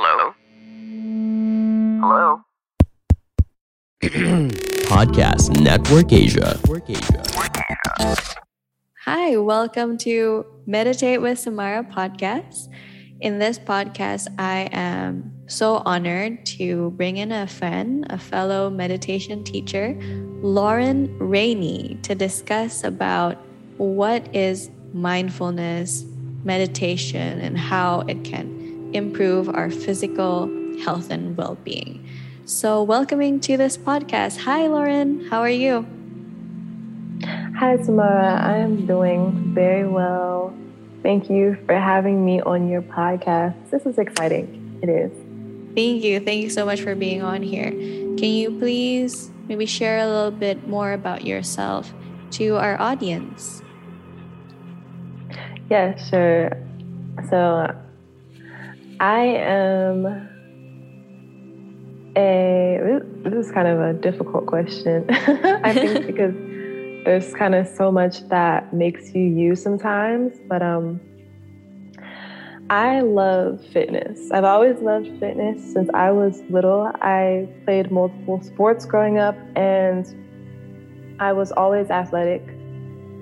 Hello? Hello? Podcast Network Asia. Hi, welcome to Meditate with Samara podcast. In this podcast, I am so honored to bring in a friend, a fellow meditation teacher, Lauryn Rainey, to discuss about what is mindfulness, meditation, and how it can improve our physical health and well-being. So, welcoming to this podcast. Hi, Lauryn. How are you? Hi, Samara. I am doing very well. Thank you for having me on your podcast. This is exciting. It is. Thank you. Thank you so much for being on here. Can you please maybe share a little bit more about yourself to our audience? Yeah, sure. So, I am a. This is kind of a difficult question. I think because there's kind of so much that makes you you sometimes, but um, I love fitness. I've always loved fitness since I was little. I played multiple sports growing up, and I was always athletic.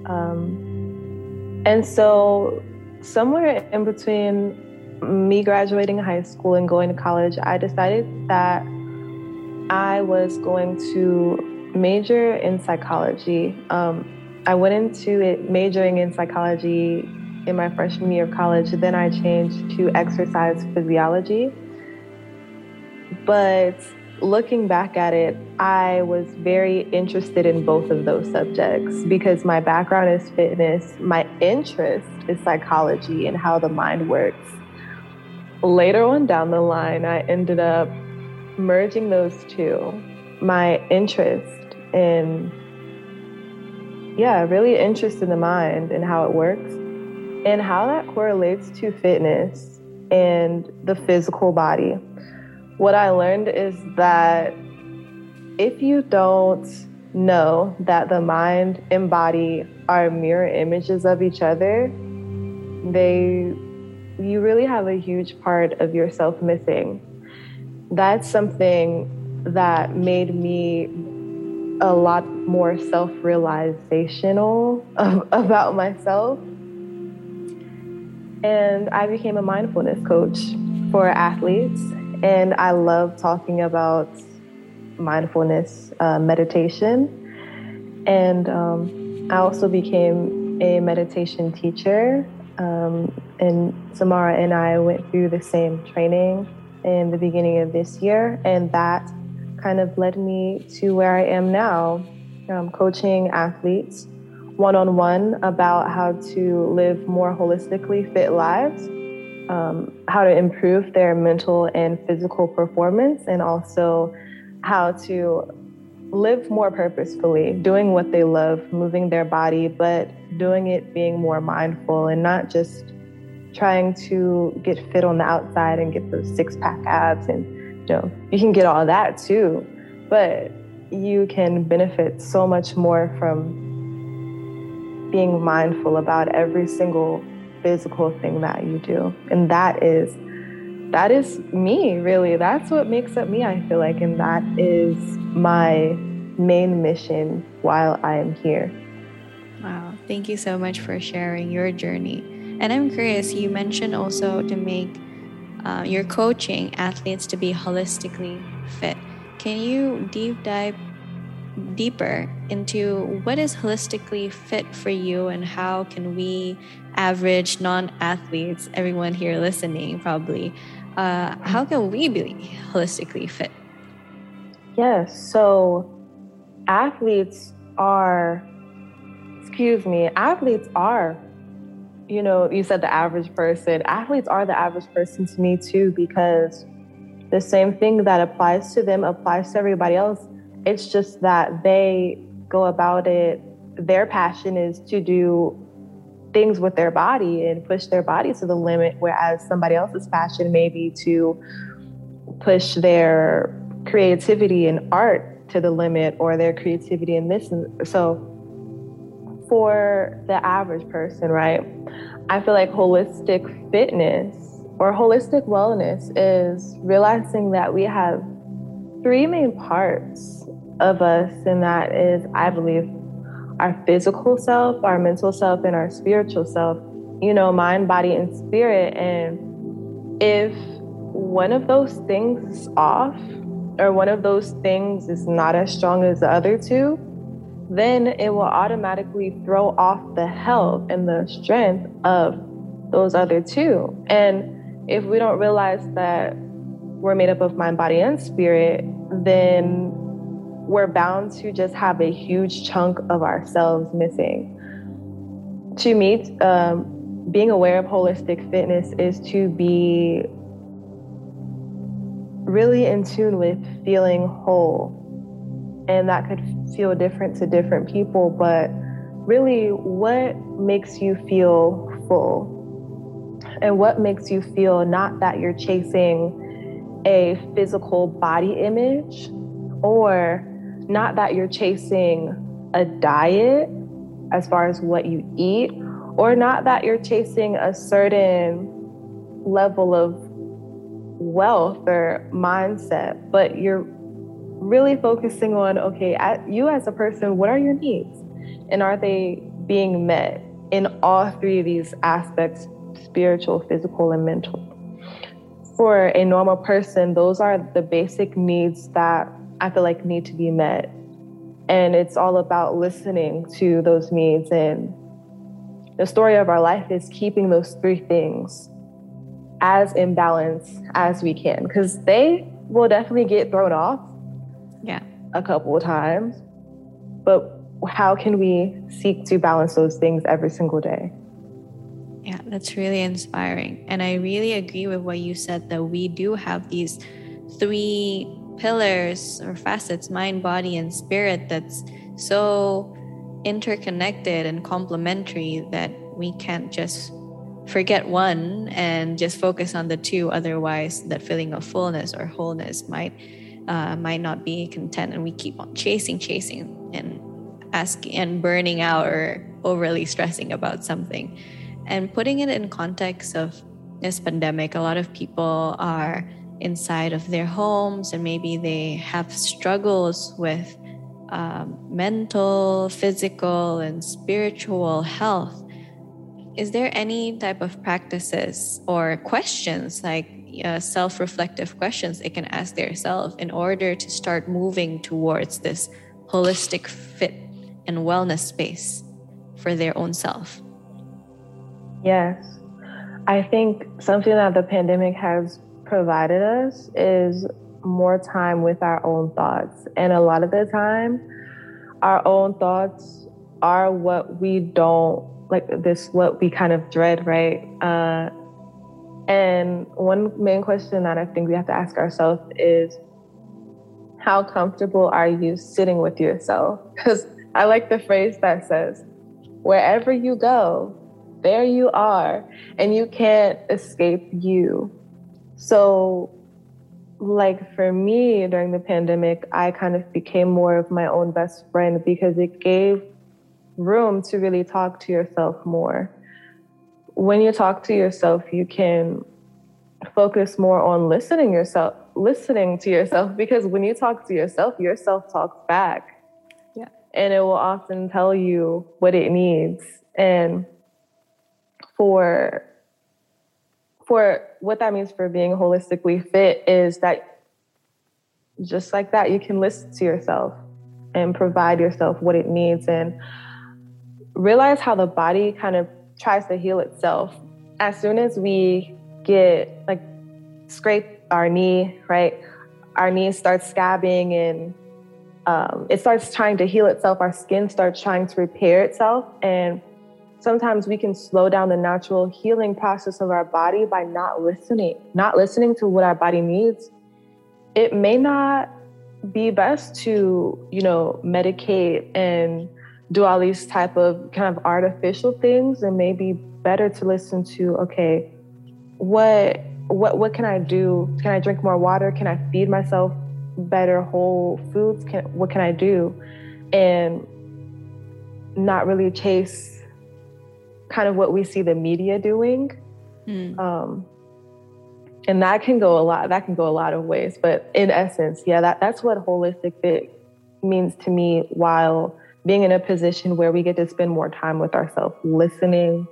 Um, and so, somewhere in between me graduating high school and going to college, I decided that I was going to major in psychology. Um, I went into it majoring in psychology in my freshman year of college. Then I changed to exercise physiology. But looking back at it, I was very interested in both of those subjects because my background is fitness, my interest is psychology and how the mind works. Later on down the line, I ended up merging those two, my interest in, yeah, really interest in the mind and how it works and how that correlates to fitness and the physical body. What I learned is that if you don't know that the mind and body are mirror images of each other, they you really have a huge part of yourself missing that's something that made me a lot more self realizational about myself. And I became a mindfulness coach for athletes. And I love talking about mindfulness uh, meditation. And um, I also became a meditation teacher. Um, and Samara and I went through the same training in the beginning of this year. And that kind of led me to where I am now, um, coaching athletes one on one about how to live more holistically fit lives, um, how to improve their mental and physical performance, and also how to live more purposefully, doing what they love, moving their body, but doing it being more mindful and not just trying to get fit on the outside and get those six pack abs and you know you can get all that too but you can benefit so much more from being mindful about every single physical thing that you do. And that is that is me really. That's what makes up me i feel like. And that is my main mission while i am here. Wow. Thank you so much for sharing your journey and I'm curious, you mentioned also to make uh, your coaching athletes to be holistically fit. Can you deep dive deeper into what is holistically fit for you and how can we average non-athletes everyone here listening probably uh, how can we be holistically fit yes so athletes are excuse me athletes are you know, you said the average person. Athletes are the average person to me too, because the same thing that applies to them applies to everybody else. It's just that they go about it, their passion is to do things with their body and push their body to the limit, whereas somebody else's passion may be to push their creativity and art to the limit or their creativity in this. And So, for the average person, right? I feel like holistic fitness or holistic wellness is realizing that we have three main parts of us, and that is, I believe, our physical self, our mental self, and our spiritual self, you know, mind, body, and spirit. And if one of those things is off, or one of those things is not as strong as the other two, then it will automatically throw off the health and the strength of those other two. And if we don't realize that we're made up of mind, body, and spirit, then we're bound to just have a huge chunk of ourselves missing. To me, um, being aware of holistic fitness is to be really in tune with feeling whole. And that could feel different to different people, but really, what makes you feel full? And what makes you feel not that you're chasing a physical body image or not that you're chasing a diet as far as what you eat, or not that you're chasing a certain level of wealth or mindset, but you're really focusing on okay, you as a person, what are your needs? And are they being met in all three of these aspects spiritual, physical, and mental? For a normal person, those are the basic needs that I feel like need to be met. And it's all about listening to those needs. And the story of our life is keeping those three things as in balance as we can because they will definitely get thrown off yeah. a couple of times. But how can we seek to balance those things every single day? Yeah that's really inspiring. And i really agree with what you said that we do have these three pillars or facets mind, body, and spirit that's so interconnected and complementary that we can't just forget one and just focus on the two. Otherwise that feeling of fullness or wholeness might uh, might not be content and we keep on chasing chasing and asking and burning out or overly stressing about something and putting it in context of this pandemic a lot of people are inside of their homes and maybe they have struggles with um, mental, physical, and spiritual health. Is there any type of practices or questions like uh, self reflective questions they can ask themselves in order to start moving towards this holistic fit and wellness space for their own self? Yes. I think something that the pandemic has provided us is more time with our own thoughts. And a lot of the time, our own thoughts are what we don't like, this, what we kind of dread, right? Uh, and one main question that I think we have to ask ourselves is how comfortable are you sitting with yourself? Because I like the phrase that says, wherever you go, there you are, and you can't escape you. So, like for me during the pandemic, I kind of became more of my own best friend because it gave room to really talk to yourself more. When you talk to yourself, you can focus more on listening yourself, listening to yourself because when you talk to yourself, yourself talks back. Yeah. And it will often tell you what it needs. And for for what that means for being holistically fit is that just like that, you can listen to yourself and provide yourself what it needs and realize how the body kind of tries to heal itself. As soon as we get like scrape our knee, right? Our knee starts scabbing and um, it starts trying to heal itself. Our skin starts trying to repair itself. And sometimes we can slow down the natural healing process of our body by not listening, not listening to what our body needs. It may not be best to, you know, medicate and do all these type of kind of artificial things and maybe better to listen to okay what what what can i do can i drink more water can i feed myself better whole foods can what can i do and not really chase kind of what we see the media doing. Mm. Um, and that can go a lot that can go a lot of ways but in essence yeah that, that's what holistic fit means to me while being in a position where we get to spend more time with ourselves listening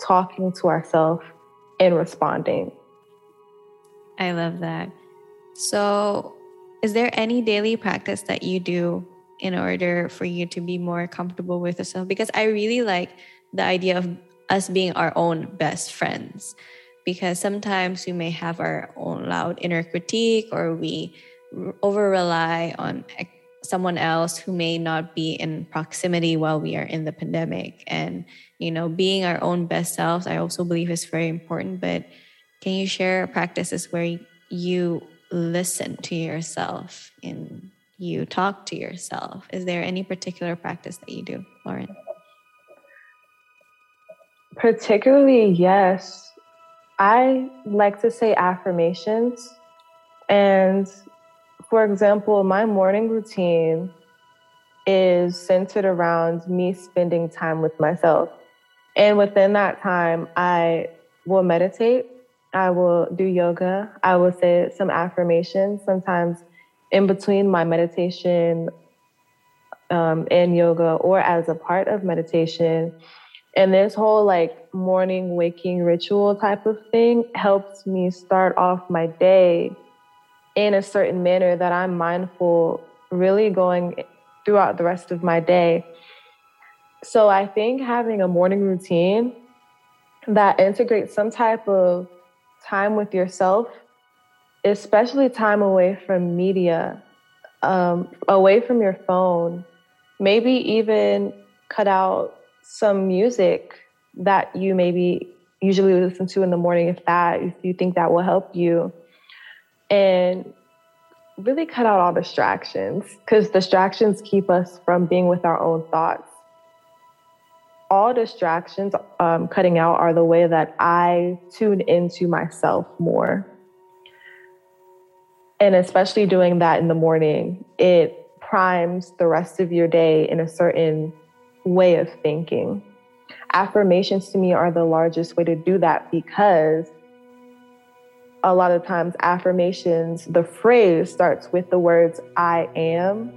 talking to ourselves and responding. I love that. So is there any daily practice that you do in order for you to be more comfortable with yourself? Because i really like the idea of us being our own best friends. Because sometimes we may have our own loud inner critique or we over rely on someone else who may not be in proximity while we are in the pandemic. And you know being our own best selves i also believe is very important but can you share practices where you listen to yourself and you talk to yourself? Is there any particular practice that you do lauryn? Particularly yes. I like to say affirmations. And for example, my morning routine is centered around me spending time with myself. And within that time, I will meditate, I will do yoga, I will say some affirmations. Sometimes in between my meditation um, and yoga, or as a part of meditation, and this whole like morning waking ritual type of thing helps me start off my day in a certain manner that I'm mindful, really going throughout the rest of my day. So I think having a morning routine that integrates some type of time with yourself, especially time away from media, um, away from your phone, maybe even cut out some music that you maybe usually listen to in the morning if that if you think that will help you and really cut out all distractions because distractions keep us from being with our own thoughts all distractions um, cutting out are the way that i tune into myself more and especially doing that in the morning it primes the rest of your day in a certain way of thinking. Affirmations to me are the largest way to do that because a lot of times affirmations, the phrase starts with the words I am.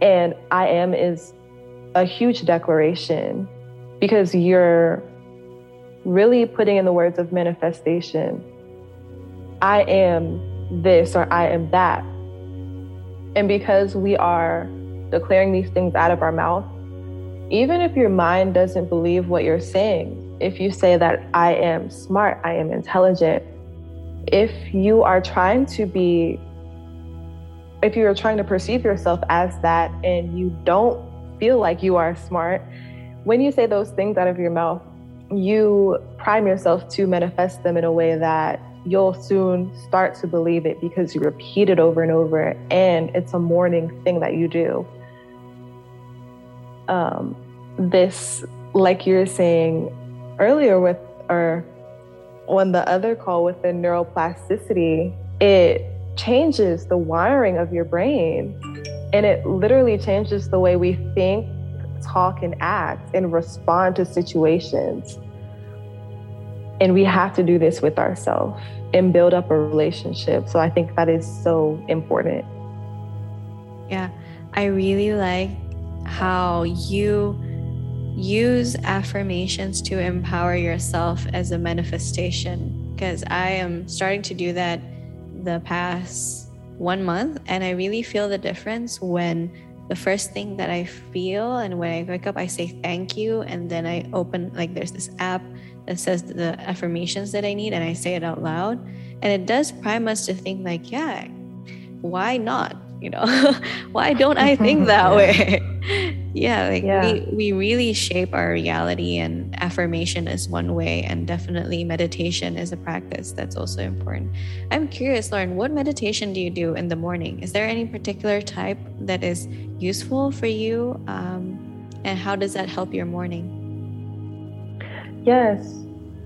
And I am is a huge declaration because you're really putting in the words of manifestation. I am this or I am that. And because we are declaring these things out of our mouth, even if your mind doesn't believe what you're saying, if you say that I am smart, I am intelligent, if you are trying to be, if you are trying to perceive yourself as that and you don't feel like you are smart, when you say those things out of your mouth, you prime yourself to manifest them in a way that you'll soon start to believe it because you repeat it over and over and it's a morning thing that you do. Um, this, like you were saying earlier with, or on the other call with the neuroplasticity, it changes the wiring of your brain and it literally changes the way we think, talk, and act and respond to situations. And we have to do this with ourselves and build up a relationship. So I think that is so important. Yeah, I really like how you use affirmations to empower yourself as a manifestation because I am starting to do that the past one month and I really feel the difference when the first thing that I feel and when I wake up I say thank you and then I open like there's this app that says the affirmations that I need and I say it out loud. And it does prime us to think like yeah why not? You know? Why don't i think that way yeah like yeah. We, we really shape our reality and affirmation is one way and definitely meditation is a practice that's also important i'm curious lauryn what meditation do you do in the morning is there any particular type that is useful for you um, and how does that help your morning yes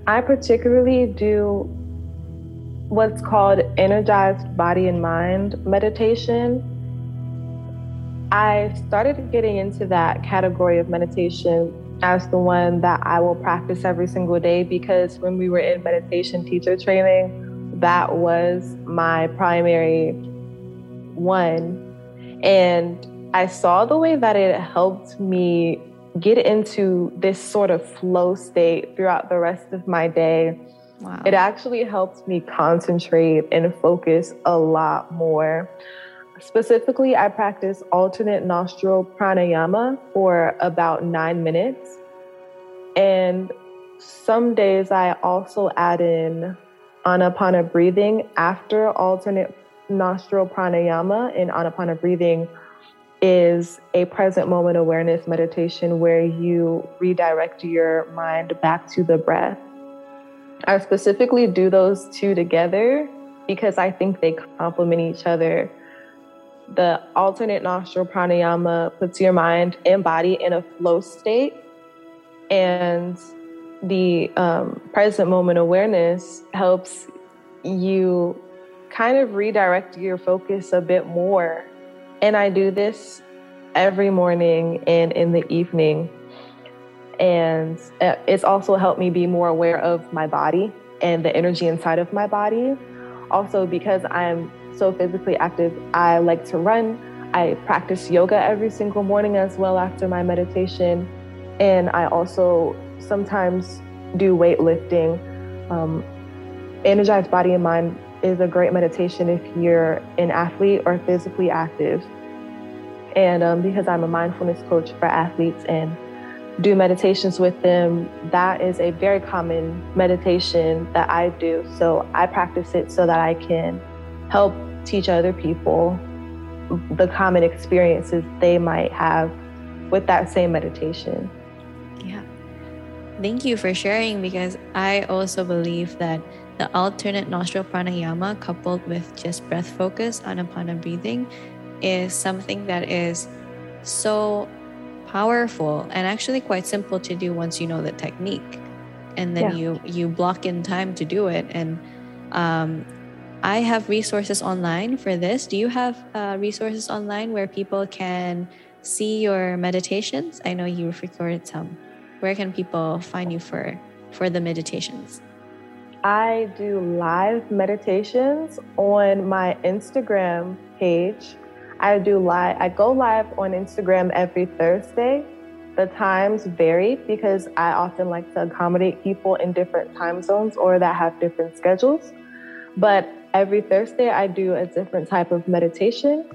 i particularly do what's called energized body and mind meditation. I started getting into that category of meditation as the one that I will practice every single day because when we were in meditation teacher training, that was my primary one. And I saw the way that it helped me get into this sort of flow state throughout the rest of my day. Wow. It actually helped me concentrate and focus a lot more. Specifically, I practice alternate nostril pranayama for about nine minutes. And some days I also add in anapana breathing after alternate nostril pranayama. And anapana breathing is a present moment awareness meditation where you redirect your mind back to the breath. I specifically do those two together because I think they complement each other. The alternate nostril pranayama puts your mind and body in a flow state, and the um, present moment awareness helps you kind of redirect your focus a bit more and I do this every morning and in the evening. And uh, it's also helped me be more aware of my body and the energy inside of my body. Also, because I'm so physically active, I like to run. I practice yoga every single morning as well after my meditation. And I also sometimes do weightlifting. Um, energized body and mind is a great meditation if you're an athlete or physically active. And um, because I'm a mindfulness coach for athletes and do meditations with them, that is a very common meditation that I do. So I practice it so that I can help teach other people the common experiences they might have with that same meditation. Yeah. Thank you for sharing because I also believe that the alternate nostril pranayama coupled with just breath focus, anapana breathing, is something that is so powerful and actually quite simple to do once you know the technique. And then yeah. you you block in time to do it. And um, I have resources online for this. Do you have uh, resources online where people can see your meditations? I know you've recorded some. Where can people find you for for the meditations? I do live meditations on my Instagram page. I do live I go live on Instagram every Thursday. The times vary because I often like to accommodate people in different time zones or that have different schedules. But every Thursday I do a different type of meditation.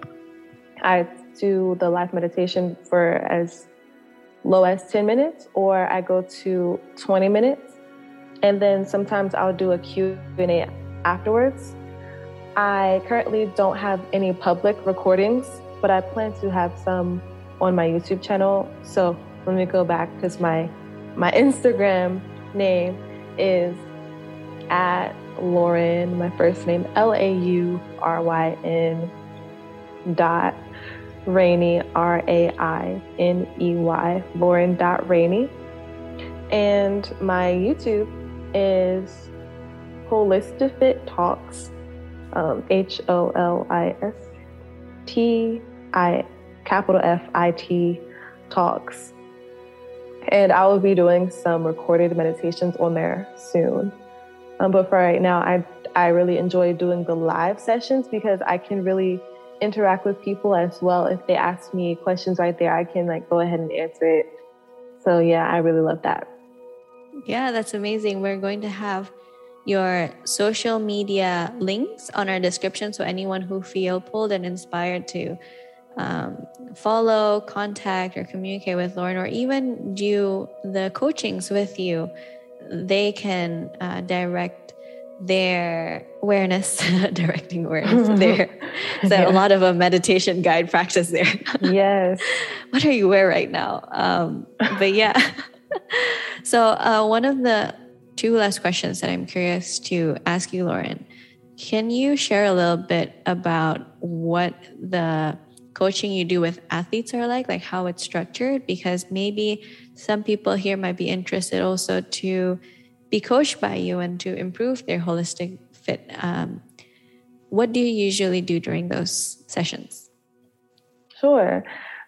I do the live meditation for as low as 10 minutes or I go to 20 minutes and then sometimes I'll do a Q&A afterwards. I currently don't have any public recordings, but I plan to have some on my YouTube channel. So let me go back because my my Instagram name is at Lauryn, my first name L A U R Y N dot Rainey R A I N E Y Lauryn dot Rainey, and my YouTube is HolistiFit Talks, um, H O L I S T I capital F I T Talks. And I will be doing some recorded meditations on there soon. Um, but for right now, I I really enjoy doing the live sessions because I can really interact with people as well. If they ask me questions right there, I can like go ahead and answer it. So yeah, I really love that. Yeah, that's amazing. We're going to have your social media links on our description so anyone who feel pulled and inspired to um, follow, contact, or communicate with Lauryn, or even do the coachings with you, they can uh, direct their awareness, directing awareness there. So yeah. a lot of a meditation guide practice there. yes. what are you wearing right now? Um, but yeah. so uh, one of the two last questions that I'm curious to ask you, Lauryn. Can you share a little bit about what the coaching you do with athletes are like, like how it's structured? Because maybe some people here might be interested also to be coached by you and to improve their holistic fit. Um, what do you usually do during those sessions? Sure.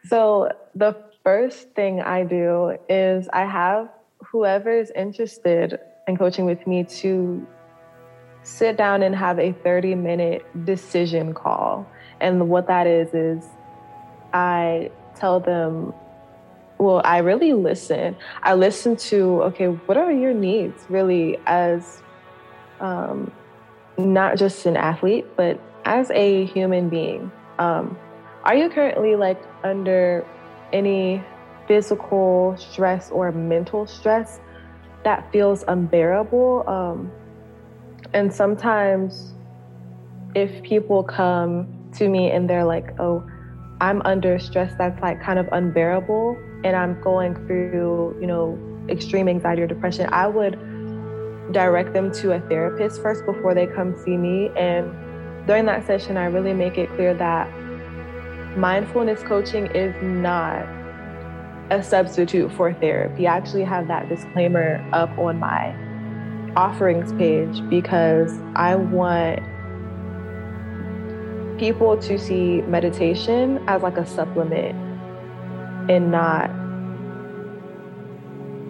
So the first thing I do is I have whoever is interested in coaching with me to sit down and have a 30 minute decision call. And what that is, is I tell them, well, I really listen. I listen to, okay, what are your needs really as um, not just an athlete, but as a human being? Um, are you currently like under any physical stress or mental stress that feels unbearable? Um, and sometimes if people come to me and they're like, oh, I'm under stress that's like kind of unbearable and I'm going through, you know, extreme anxiety or depression, I would direct them to a therapist first before they come see me. And during that session, I really make it clear that mindfulness coaching is not a substitute for therapy. I actually have that disclaimer up on my offerings page because I want people to see meditation as like a supplement and not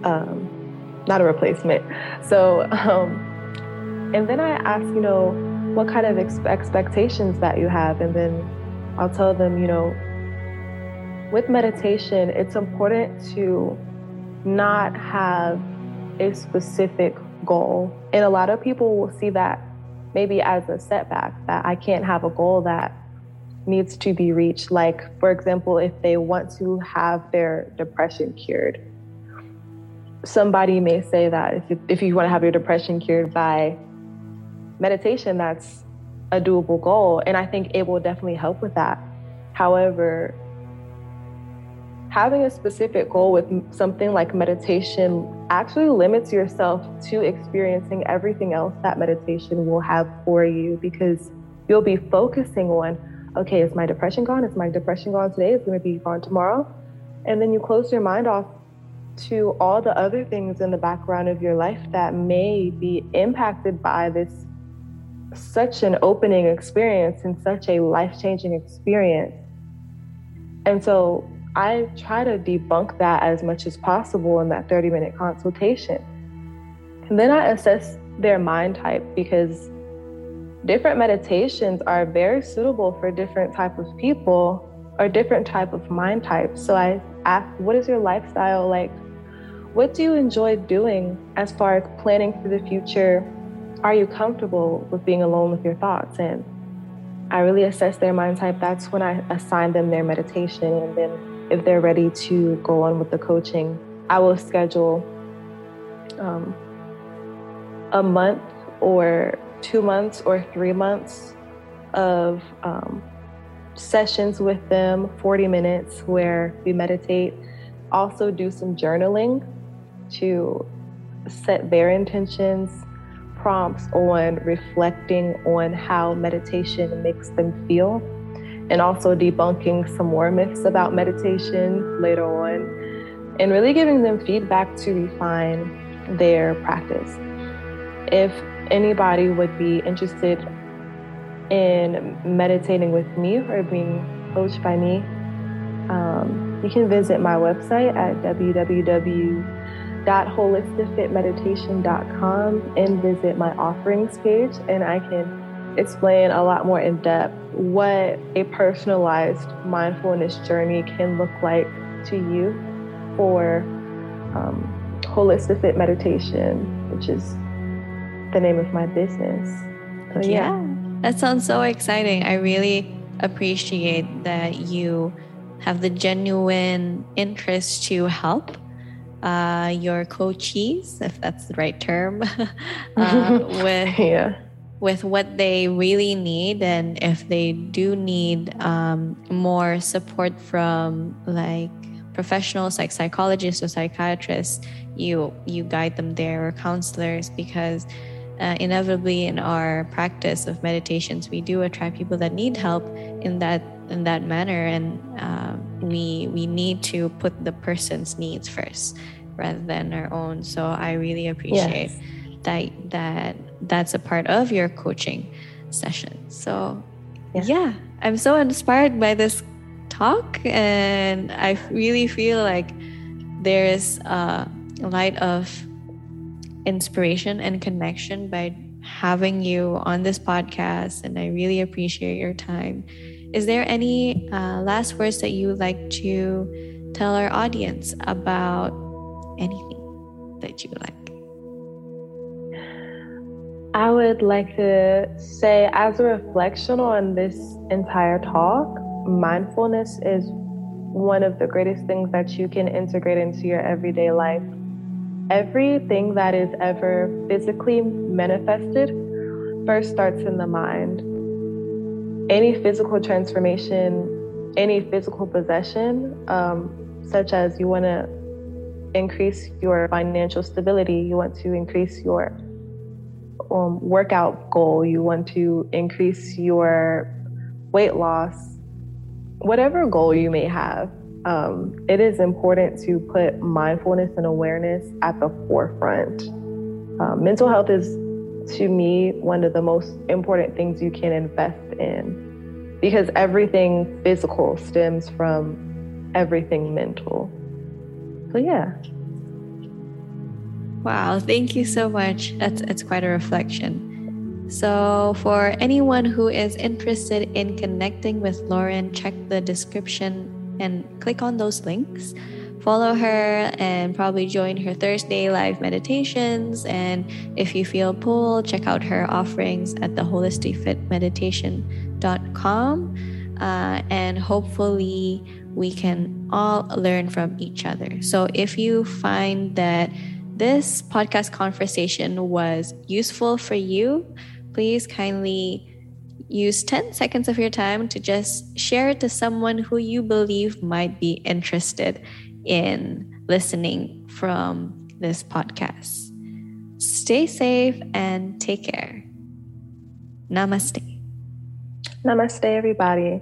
um, not a replacement. So, um, and then I ask, you know, what kind of ex- expectations that you have, and then I'll tell them, you know, with meditation, it's important to not have a specific goal. And a lot of people will see that maybe as a setback, that I can't have a goal that needs to be reached. Like, for example, if they want to have their depression cured, somebody may say that if you, if you want to have your depression cured by meditation, that's a doable goal. And I think it will definitely help with that. However, having a specific goal with something like meditation actually limits yourself to experiencing everything else that meditation will have for you because you'll be focusing on okay is my depression gone? Is my depression gone today? It's going to be gone tomorrow? And then you close your mind off to all the other things in the background of your life that may be impacted by this such an opening experience and such a life-changing experience. And so I try to debunk that as much as possible in that 30 minute consultation. And then I assess their mind type because different meditations are very suitable for different type of people or different type of mind types. So I ask, what is your lifestyle like? What do you enjoy doing as far as planning for the future? Are you comfortable with being alone with your thoughts? And I really assess their mind type. That's when I assign them their meditation and then if they're ready to go on with the coaching, I will schedule um, a month or two months or three months of um, sessions with them, 40 minutes where we meditate. Also, do some journaling to set their intentions, prompts on reflecting on how meditation makes them feel and also debunking some more myths about meditation later on, and really giving them feedback to refine their practice. If anybody would be interested in meditating with me or being coached by me, um, you can visit my website at www.holisticfitmeditation.com and visit my offerings page, and I can explain a lot more in depth what a personalized mindfulness journey can look like to you for um, Holistic Fit Meditation, which is the name of my business. So, yeah. yeah, that sounds so exciting. I really appreciate that you have the genuine interest to help uh, your coachees, if that's the right term, uh, with yeah with what they really need and if they do need um, more support from like professionals like psychologists or psychiatrists you you guide them there or counselors because uh, inevitably in our practice of meditations we do attract people that need help in that in that manner and uh, we we need to put the person's needs first rather than our own so i really appreciate yes. That that that's a part of your coaching session. So, yeah. yeah, I'm so inspired by this talk, and I really feel like there is a light of inspiration and connection by having you on this podcast, and I really appreciate your time. Is there any uh, last words that you would like to tell our audience about anything that you would like? I would like to say, as a reflection on this entire talk, mindfulness is one of the greatest things that you can integrate into your everyday life. Everything that is ever physically manifested first starts in the mind. Any physical transformation, any physical possession, um, such as you want to increase your financial stability, you want to increase your um, workout goal, you want to increase your weight loss, whatever goal you may have, um, it is important to put mindfulness and awareness at the forefront. Um, mental health is, to me, one of the most important things you can invest in because everything physical stems from everything mental. So, yeah. Wow, thank you so much. That's it's quite a reflection. So, for anyone who is interested in connecting with Lauryn, check the description and click on those links. Follow her and probably join her Thursday live meditations. And if you feel pulled, check out her offerings at the holisticfitmeditation.com. Uh, and hopefully, we can all learn from each other. So, if you find that this podcast conversation was useful for you, please kindly use 10 seconds of your time to just share it to someone who you believe might be interested in listening from this podcast. Stay safe and take care. Namaste. Namaste, everybody.